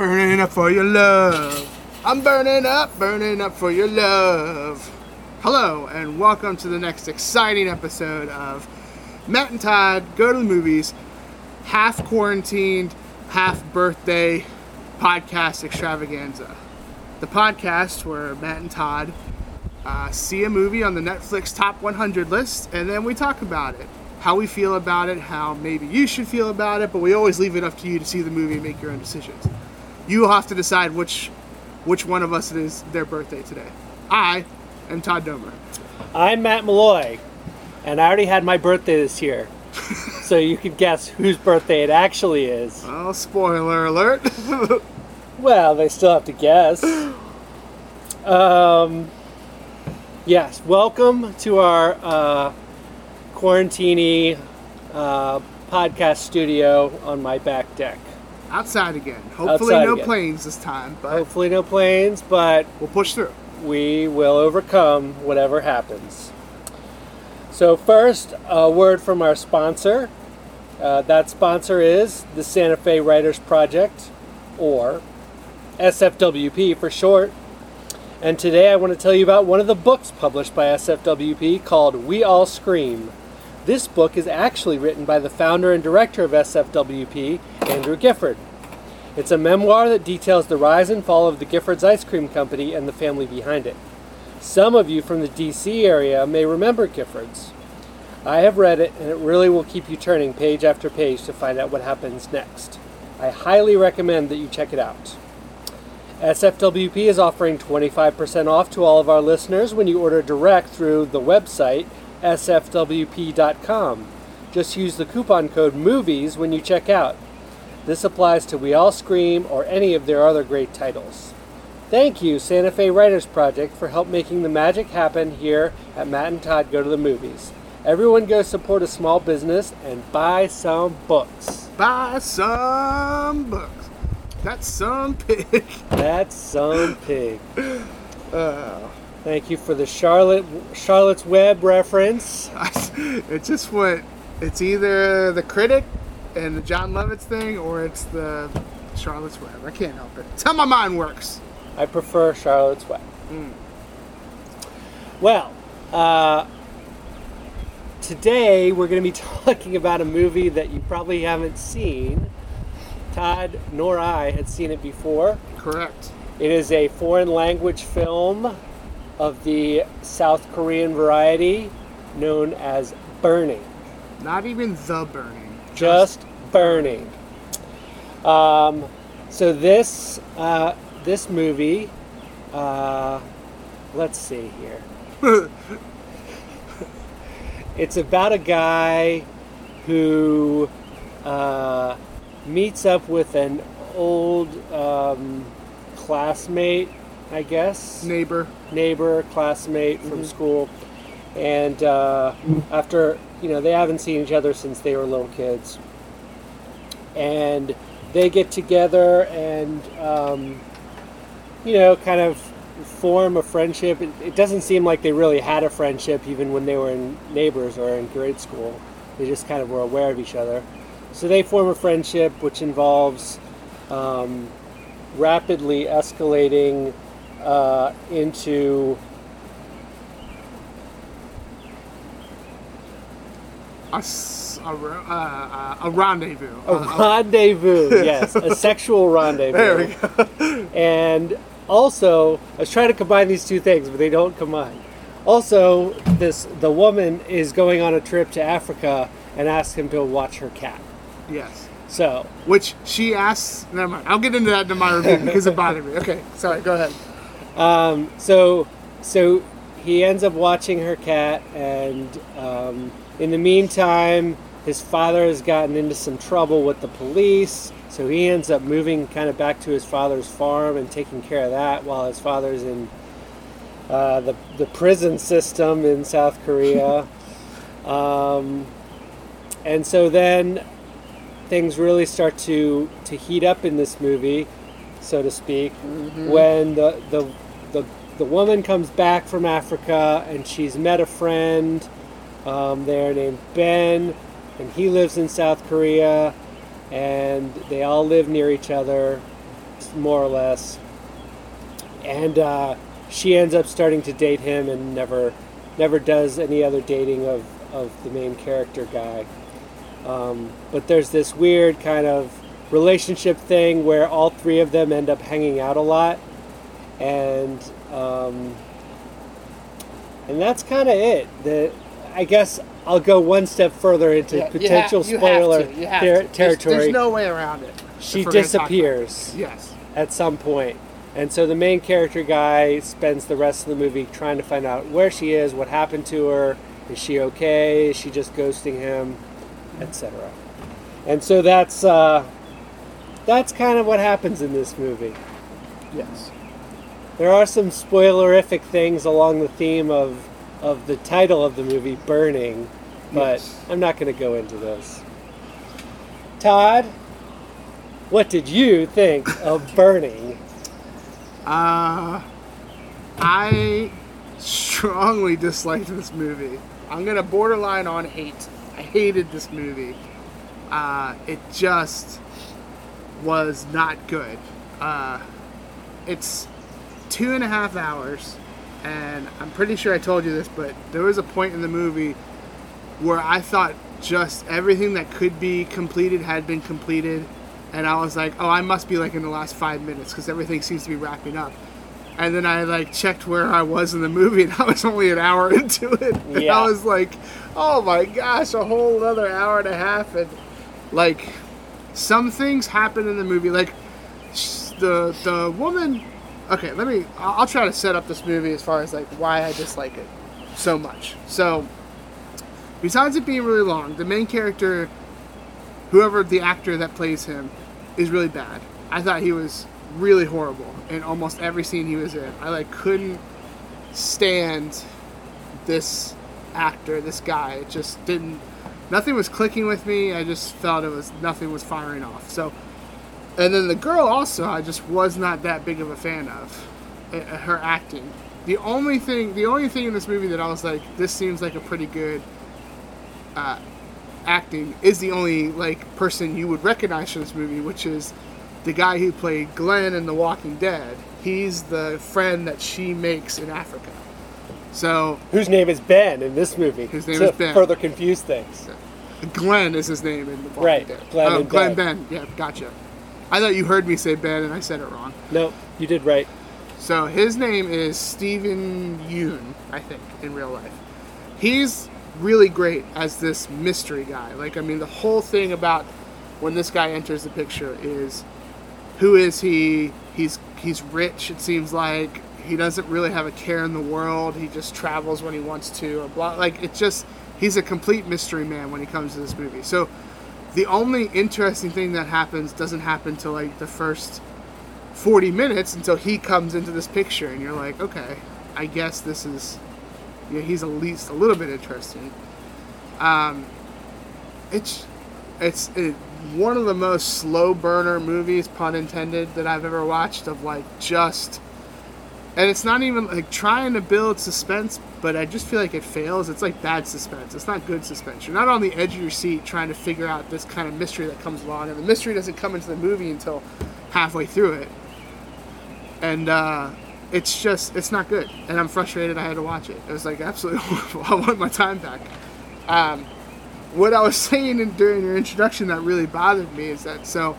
I'm burning up, burning up for your love. I'm burning up, burning up for your love. Hello, and welcome to the next exciting episode of Matt and Todd Go to the Movies, half quarantined, half birthday podcast extravaganza. The podcast where Matt and Todd uh, see a movie on the Netflix top 100 list and then we talk about it. How we feel about it, how maybe you should feel about it, but we always leave it up to you to see the movie and make your own decisions. You have to decide which which one of us it is their birthday today. I am Todd Domer. I'm Matt Malloy, and I already had my birthday this year. so you can guess whose birthday it actually is. Oh, spoiler alert. Well, they still have to guess. Um, yes, welcome to our uh, quarantini uh, podcast studio on my back deck. Outside again. Hopefully Outside no again. planes this time, but Hopefully, no planes, but we'll push through. we will overcome whatever happens. So, first, a word from our sponsor. Uh, that sponsor is the Santa Fe Writers Project, or SFWP for short. And today I want to tell you about one of the books published by SFWP called We All Scream. This book is actually written by the founder and director of SFWP, Andrew Gifford. It's a memoir that details the rise and fall of the Giffords Ice Cream Company and the family behind it. Some of you from the DC area may remember Giffords. I have read it, and it really will keep you turning page after page to find out what happens next. I highly recommend that you check it out. SFWP is offering 25% off to all of our listeners when you order direct through the website sfwp.com. Just use the coupon code MOVIES when you check out. This applies to We All Scream or any of their other great titles. Thank you, Santa Fe Writers Project, for help making the magic happen here at Matt and Todd Go to the Movies. Everyone go support a small business and buy some books. Buy some books. That's some pig. That's some pig. Uh, Thank you for the Charlotte Charlotte's Web reference. it just went. It's either the critic and the Jon Lovitz thing, or it's the Charlotte's Web. I can't help it. It's how my mind works. I prefer Charlotte's Web. Well, uh, today we're going to be talking about a movie that you probably haven't seen. Todd nor I had seen it before. Correct. It is a foreign language film of the South Korean variety known as Burning. Not even the burning. just burning. Um, so this uh, this movie, uh, let's see here. it's about a guy who uh, meets up with an old um, classmate, I guess neighbor. neighbor, classmate from school, and uh, after you know they haven't seen each other since they were little kids, and they get together and um, you know kind of form a friendship. It, it doesn't seem like they really had a friendship even when they were in neighbors or in grade school. They just kind of were aware of each other. So they form a friendship which involves um, rapidly escalating uh, into A, a, uh, uh, a rendezvous. a rendezvous. yes, a sexual rendezvous. there we go. And also, I was trying to combine these two things, but they don't combine. Also, this the woman is going on a trip to Africa and asks him to watch her cat. Yes. So Which she asks. Never mind. I'll get into that in my review because it bothered me. Okay. Sorry. Go ahead. Um, so, so he ends up watching her cat, and um, in the meantime, his father has gotten into some trouble with the police. So he ends up moving kind of back to his father's farm and taking care of that while his father's in uh, the the prison system in South Korea. um, and so then things really start to to heat up in this movie, so to speak, when the, the the woman comes back from Africa and she's met a friend um, there named Ben, and he lives in South Korea, and they all live near each other, more or less. And uh, she ends up starting to date him and never, never does any other dating of, of the main character guy. Um, but there's this weird kind of relationship thing where all three of them end up hanging out a lot, and um, and that's kind of it. The I guess I'll go one step further into Yeah, you potential ha- you have spoiler to, you have ter- to. There's- territory. There's, no way around it. she if we're gonna talk about it. disappears Yes. at some point. And so the main character guy spends the rest of the movie trying to find out where she is, what happened to her, is she okay, is she just ghosting him, etc. And so that's uh, that's kind of what happens in this movie. Yes. There are some spoilerific things along the theme of of the title of the movie, Burning, but Yes. I'm not going to go into those. Todd, what did you think of Burning? Uh, I strongly disliked this movie. I'm gonna borderline on hate. I hated this movie. Uh, it just was not good. Uh, it's two and a half hours, and I'm pretty sure I told you this, but there was a point in the movie where I thought just everything that could be completed had been completed, and I was like, oh, I must be like in the last five minutes because everything seems to be wrapping up. And then I like checked where I was in the movie, and I was only an hour into it. And Yeah. I was like, oh my gosh, a whole other hour and a half, and like some things happen in the movie, like the the woman. Okay, let me. I'll try to set up this movie as far as like why I dislike it so much. So, besides it being really long, the main character, whoever the actor that plays him, is really bad. I thought he was really horrible in almost every scene he was in. I like couldn't stand this actor, this guy. It just didn't. Nothing was clicking with me. I just felt it was nothing was firing off. So, and then the girl also, I just was not that big of a fan of uh, her acting. The only thing, the only thing in this movie that I was like, this seems like a pretty good uh, acting is the only like person you would recognize from this movie, which is the guy who played Glenn in The Walking Dead. He's the friend that she makes in Africa. So Whose name is Ben in this movie? His name is Ben. Further confuse things. Glenn is his name in The Walking Right, Dead. Glenn oh, and Glenn Ben. Ben. Yeah, gotcha. I thought you heard me say Ben and I said it wrong. No, you did right. So his name is Steven Yeun, I think, in real life. He's really great as this mystery guy. Like, I mean, the whole thing about when this guy enters the picture is who is he? He's he's rich. It seems like he doesn't really have a care in the world. He just travels when he wants to, or blah. Like, it's just he's a complete mystery man when he comes to this movie. So the only interesting thing that happens doesn't happen till like the first 40 minutes until he comes into this picture and you're like okay i guess this is yeah he's at least a little bit interesting. Um it's it's it, one of the most slow burner movies pun intended that i've ever watched of like just and it's not even like trying to build suspense but i just feel like it fails. It's like bad suspense. It's not good suspense. You're not on the edge of your seat trying to figure out this kind of mystery that comes along and the mystery doesn't come into the movie until halfway through it. And uh, it's just it's not good. And i'm frustrated i had to watch it. It was like absolutely horrible. I want my time back. Um, what i was saying in, during your introduction that really bothered me is that so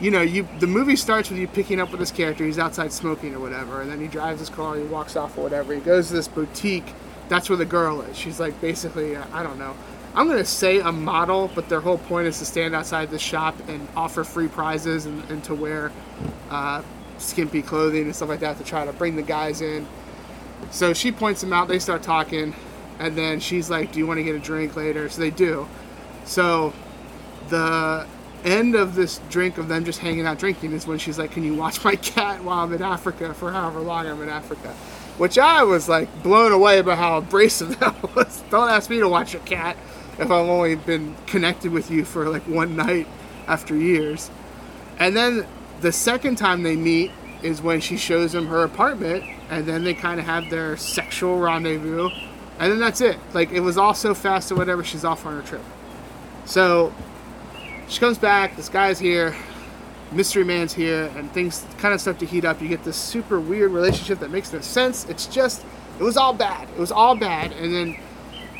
you know you the movie starts with you picking up with this character he's outside smoking or whatever and then he drives his car he walks off or whatever he goes to this boutique that's where the girl is she's like basically uh, i don't know i'm to say a model but their whole point is to stand outside the shop and offer free prizes and, and to wear uh, skimpy clothing and stuff like that to try to bring the guys in. So she points them out, they start talking, and then she's like, Do you want to get a drink later? So they do. So the end of this drink of them just hanging out drinking is when she's like, Can you watch my cat while I'm in Africa for however long I'm in Africa? Which I was like blown away by how abrasive that was. Don't ask me to watch your cat if I've only been connected with you for like one night after years. And then the second time they meet is when she shows him her apartment, and then they kind of have their sexual rendezvous, and then that's it. Like it was all so fast or whatever. She's off on her trip. So she comes back. This guy's here. Mystery Man's here, and things kind of start to heat up. You get this super weird relationship that makes no sense. It's just, it was all bad. It was all bad, and then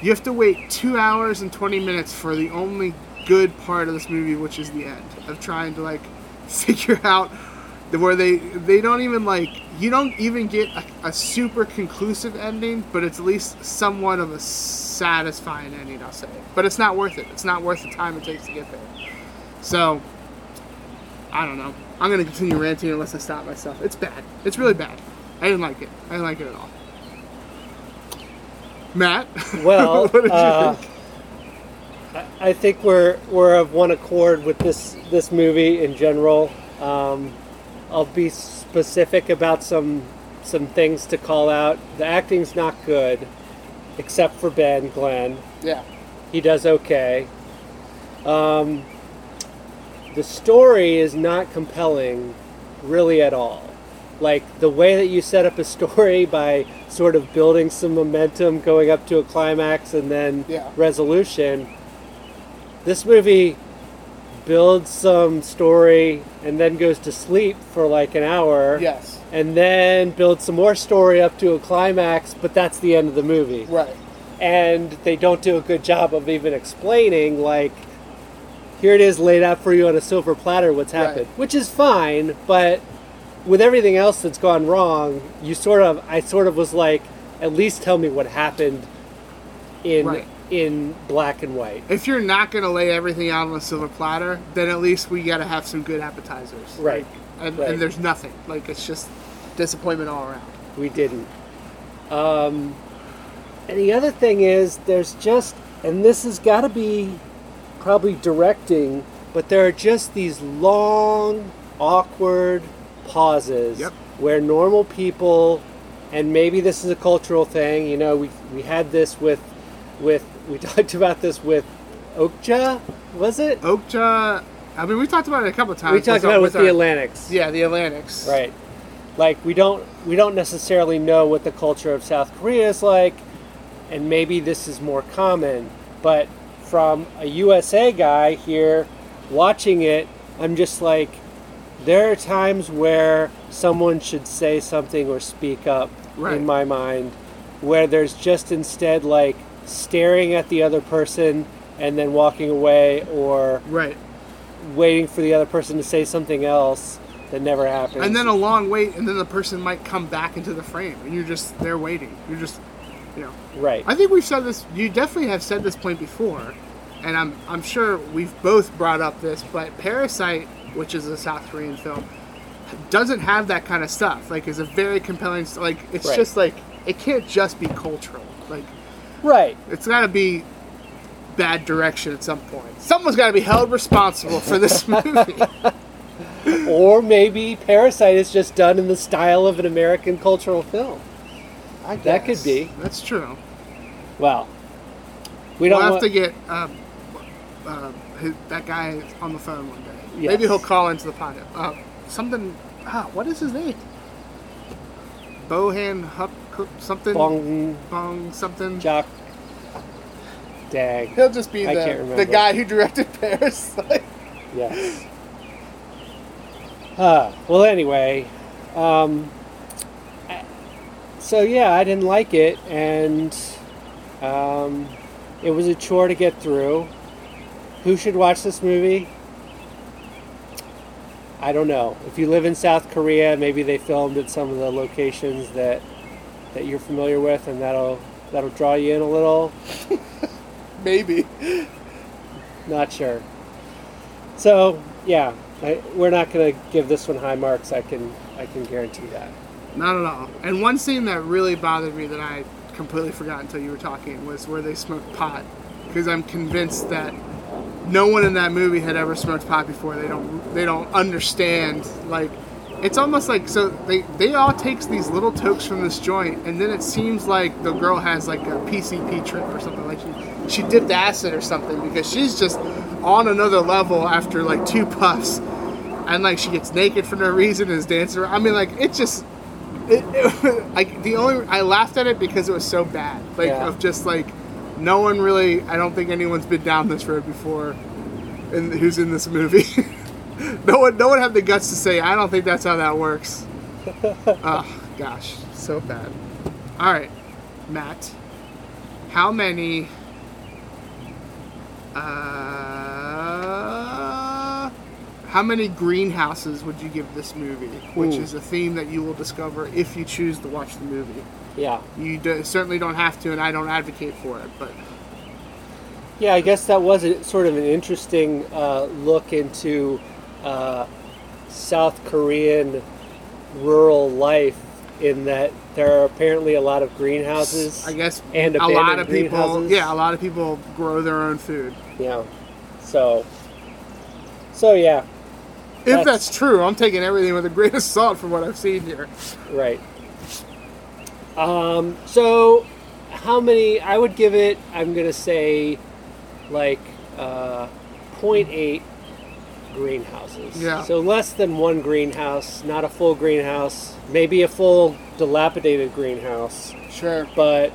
you have to wait two hours and 20 minutes for the only good part of this movie, which is the end of trying to like figure out where they they don't even like you don't even get a, a super conclusive ending, but it's at least somewhat of a satisfying ending. I'll say, but it's not worth it. It's not worth the time it takes to get there. So I don't know. I'm gonna continue ranting unless I stop myself. It's bad. It's really bad. I didn't like it. I didn't like it at all. Matt, Well, what did you uh, think? I think we're we're of one accord with this this movie in general. Um, I'll be specific about some some things to call out. The acting's not good, except for Ben Glenn. Yeah, He does okay. Um, the story is not compelling, really at all. Like the way that you set up a story by sort of building some momentum, going up to a climax, and then Yeah. resolution. This movie builds some story and then goes to sleep for like an hour. yes, And then builds some more story up to a climax, but that's the end of the movie right. and they don't do a good job of even explaining like here it is laid out for you on a silver platter what's happened Right. which is fine but with everything else that's gone wrong you sort of i sort of was like at least tell me what happened in Right. in black and white If you're not gonna lay everything out on a silver platter, then at least we gotta have some good appetizers. Right. Like, and, Right. and there's nothing. Like it's just disappointment all around. we didn't um, and the other thing is there's just and this has got to be probably directing but there are just these long awkward pauses Yep. where normal people and maybe this is a cultural thing you know we, we had this with with we talked about this with Okja was it Okja. I mean, we talked about it a couple times. we talked about it with the our- Atlantics Yeah, the Atlantics. Right. Like we don't we don't necessarily know what the culture of South Korea is like, and maybe this is more common. But from a USA guy here watching it, I'm just like, there are times where someone should say something or speak up Right. in my mind, where there's just instead like staring at the other person and then walking away or Right. waiting for the other person to say something else that never happens. And then a long wait, and then the person might come back into the frame, and you're just there waiting. You're just, you know. right. I think we've said this. You definitely have said this point before, and I'm I'm sure we've both brought up this. But Parasite, which is a South Korean film, doesn't have that kind of stuff. Like, it's a very compelling. Like, it's Right. just like it can't just be cultural. Like, Right. it's got to be bad direction at some point. Someone's got to be held responsible for this movie. Or maybe Parasite is just done in the style of an American cultural film. I That could be. That's true. Well, we We'll don't have want, to get um, uh, his, that guy on the phone one day. Yes. Maybe he'll call into the pod. Uh, something. Ah, what is his name? Bohan Huck something. Bong Bong something. Jock. Dag. He'll just be the, the guy who directed Parasite. Yes. Uh, well, anyway, um, so yeah, I didn't like it, and um, it was a chore to get through. Who should watch this movie? I don't know. If you live in South Korea, maybe they filmed at some of the locations that that you're familiar with, and that'll that'll draw you in a little. Maybe. Not sure. So yeah, I, we're not going to give this one high marks. I can I can guarantee that. Not at all. And one scene that really bothered me that I completely forgot until you were talking was where they smoked pot. Because I'm convinced that no one in that movie had ever smoked pot before. They don't they don't understand like it's almost like so they they all takes these little tokes from this joint and then it seems like the girl has like a PCP trip or something like she she dipped acid or something because she's just on another level after like two puffs and like she gets naked for no reason and is dancing around. I mean like it just it, it like the only I laughed at it because it was so bad. Like Yeah. of just like no one really I don't think anyone's been down this road before and who's in this movie. no one, no one had the guts to say, "I don't think that's how that works." oh gosh, so bad. All right, Matt, how many? Uh, how many greenhouses would you give this movie? Which Ooh. is a theme that you will discover if you choose to watch the movie. Yeah. You do, certainly don't have to, and I don't advocate for it. But Yeah, I guess that was a, sort of an interesting uh, look into uh, South Korean rural life in that there are apparently a lot of greenhouses. I guess And a lot of people, yeah, a lot of people grow their own food. Yeah. So. So yeah, If That's- that's true, I'm taking everything with a grain of salt from what I've seen here. right. Um, so, how many? I would give it. I'm gonna say, like, uh, 0.8 greenhouses. Yeah. So less than one greenhouse, not a full greenhouse. Maybe a full dilapidated greenhouse, Sure. but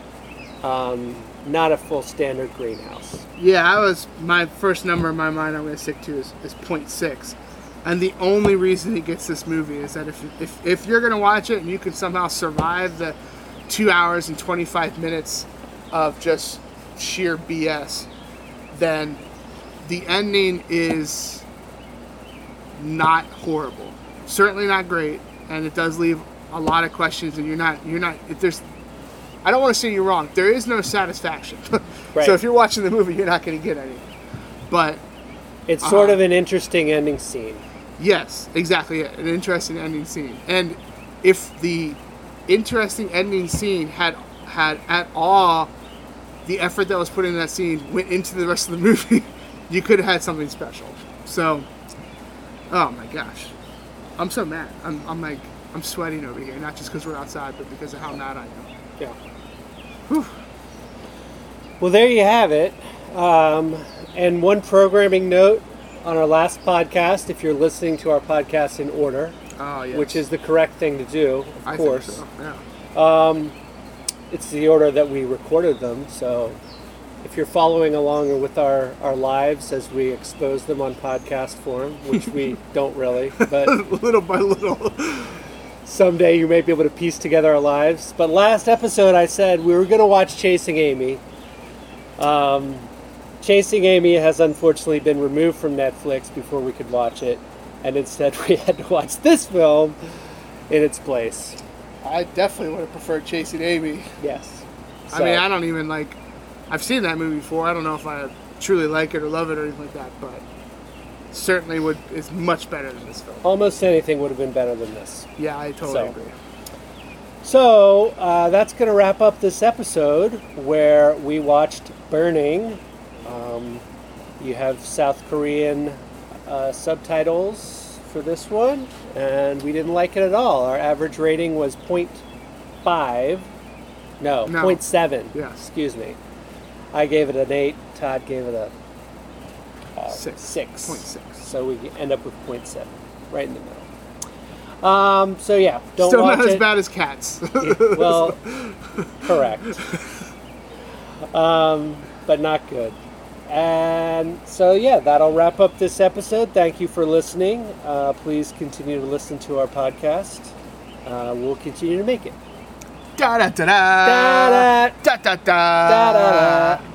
um, not a full standard greenhouse. Yeah, I was my first number in my mind. I'm going to stick to is, is 0.6. And the only reason he gets this movie is that if, if, if you're going to watch it and you can somehow survive the two hours and 25 minutes of just sheer BS, then the ending is not horrible. Certainly not great, and it does leave a lot of questions. And you're not you're not if there's I don't want to say you're wrong. There is no satisfaction. Right. So if you're watching the movie, you're not going to get any. But It's sort Uh-huh. of an interesting ending scene. Yes, exactly, an interesting ending scene. And if the interesting ending scene had had at all the effort that was put in that scene went into the rest of the movie, you could have had something special. So, oh my gosh, I'm so mad. I'm, I'm like I'm sweating over here, not just because we're outside, but because of how mad I am. Yeah. Whew. Well, there you have it. Um, and one programming note on our last podcast, if you're listening to our podcast in order, Oh yes. which is the correct thing to do, of I course. So. Yeah. It's the order that we recorded them. So if you're following along with our, our lives as we expose them on podcast form, which we don't really, but little by little. someday you may be able to piece together our lives. But last episode, I said we were going to watch Chasing Amy. Um, Chasing Amy has unfortunately been removed from Netflix before we could watch it, and instead we had to watch this film in its place. I definitely would have preferred Chasing Amy. Yes. I mean, I don't even like. I've seen that movie before. I don't know if I truly like it or love it or anything like that, but certainly would is much better than this film. almost anything would have been better than this. Yeah, I totally So. agree. So uh, that's going to wrap up this episode where we watched Burning. Um, you have South Korean uh, subtitles for this one, and we didn't like it at all. Our average rating was 0.5. No, No. 0.7. Yeah. Excuse me. I gave it an 8. Todd gave it a uh, Six. 6. Point six. So we end up with 0.7, right in the middle. Um, so yeah, don't Still not as it. bad as Cats. well, correct. Um, but not good. And so, yeah, that'll wrap up this episode. Thank you for listening. Uh, please continue to listen to our podcast. Uh, we'll continue to make it. da da da da Da-da. da da da Da-da-da.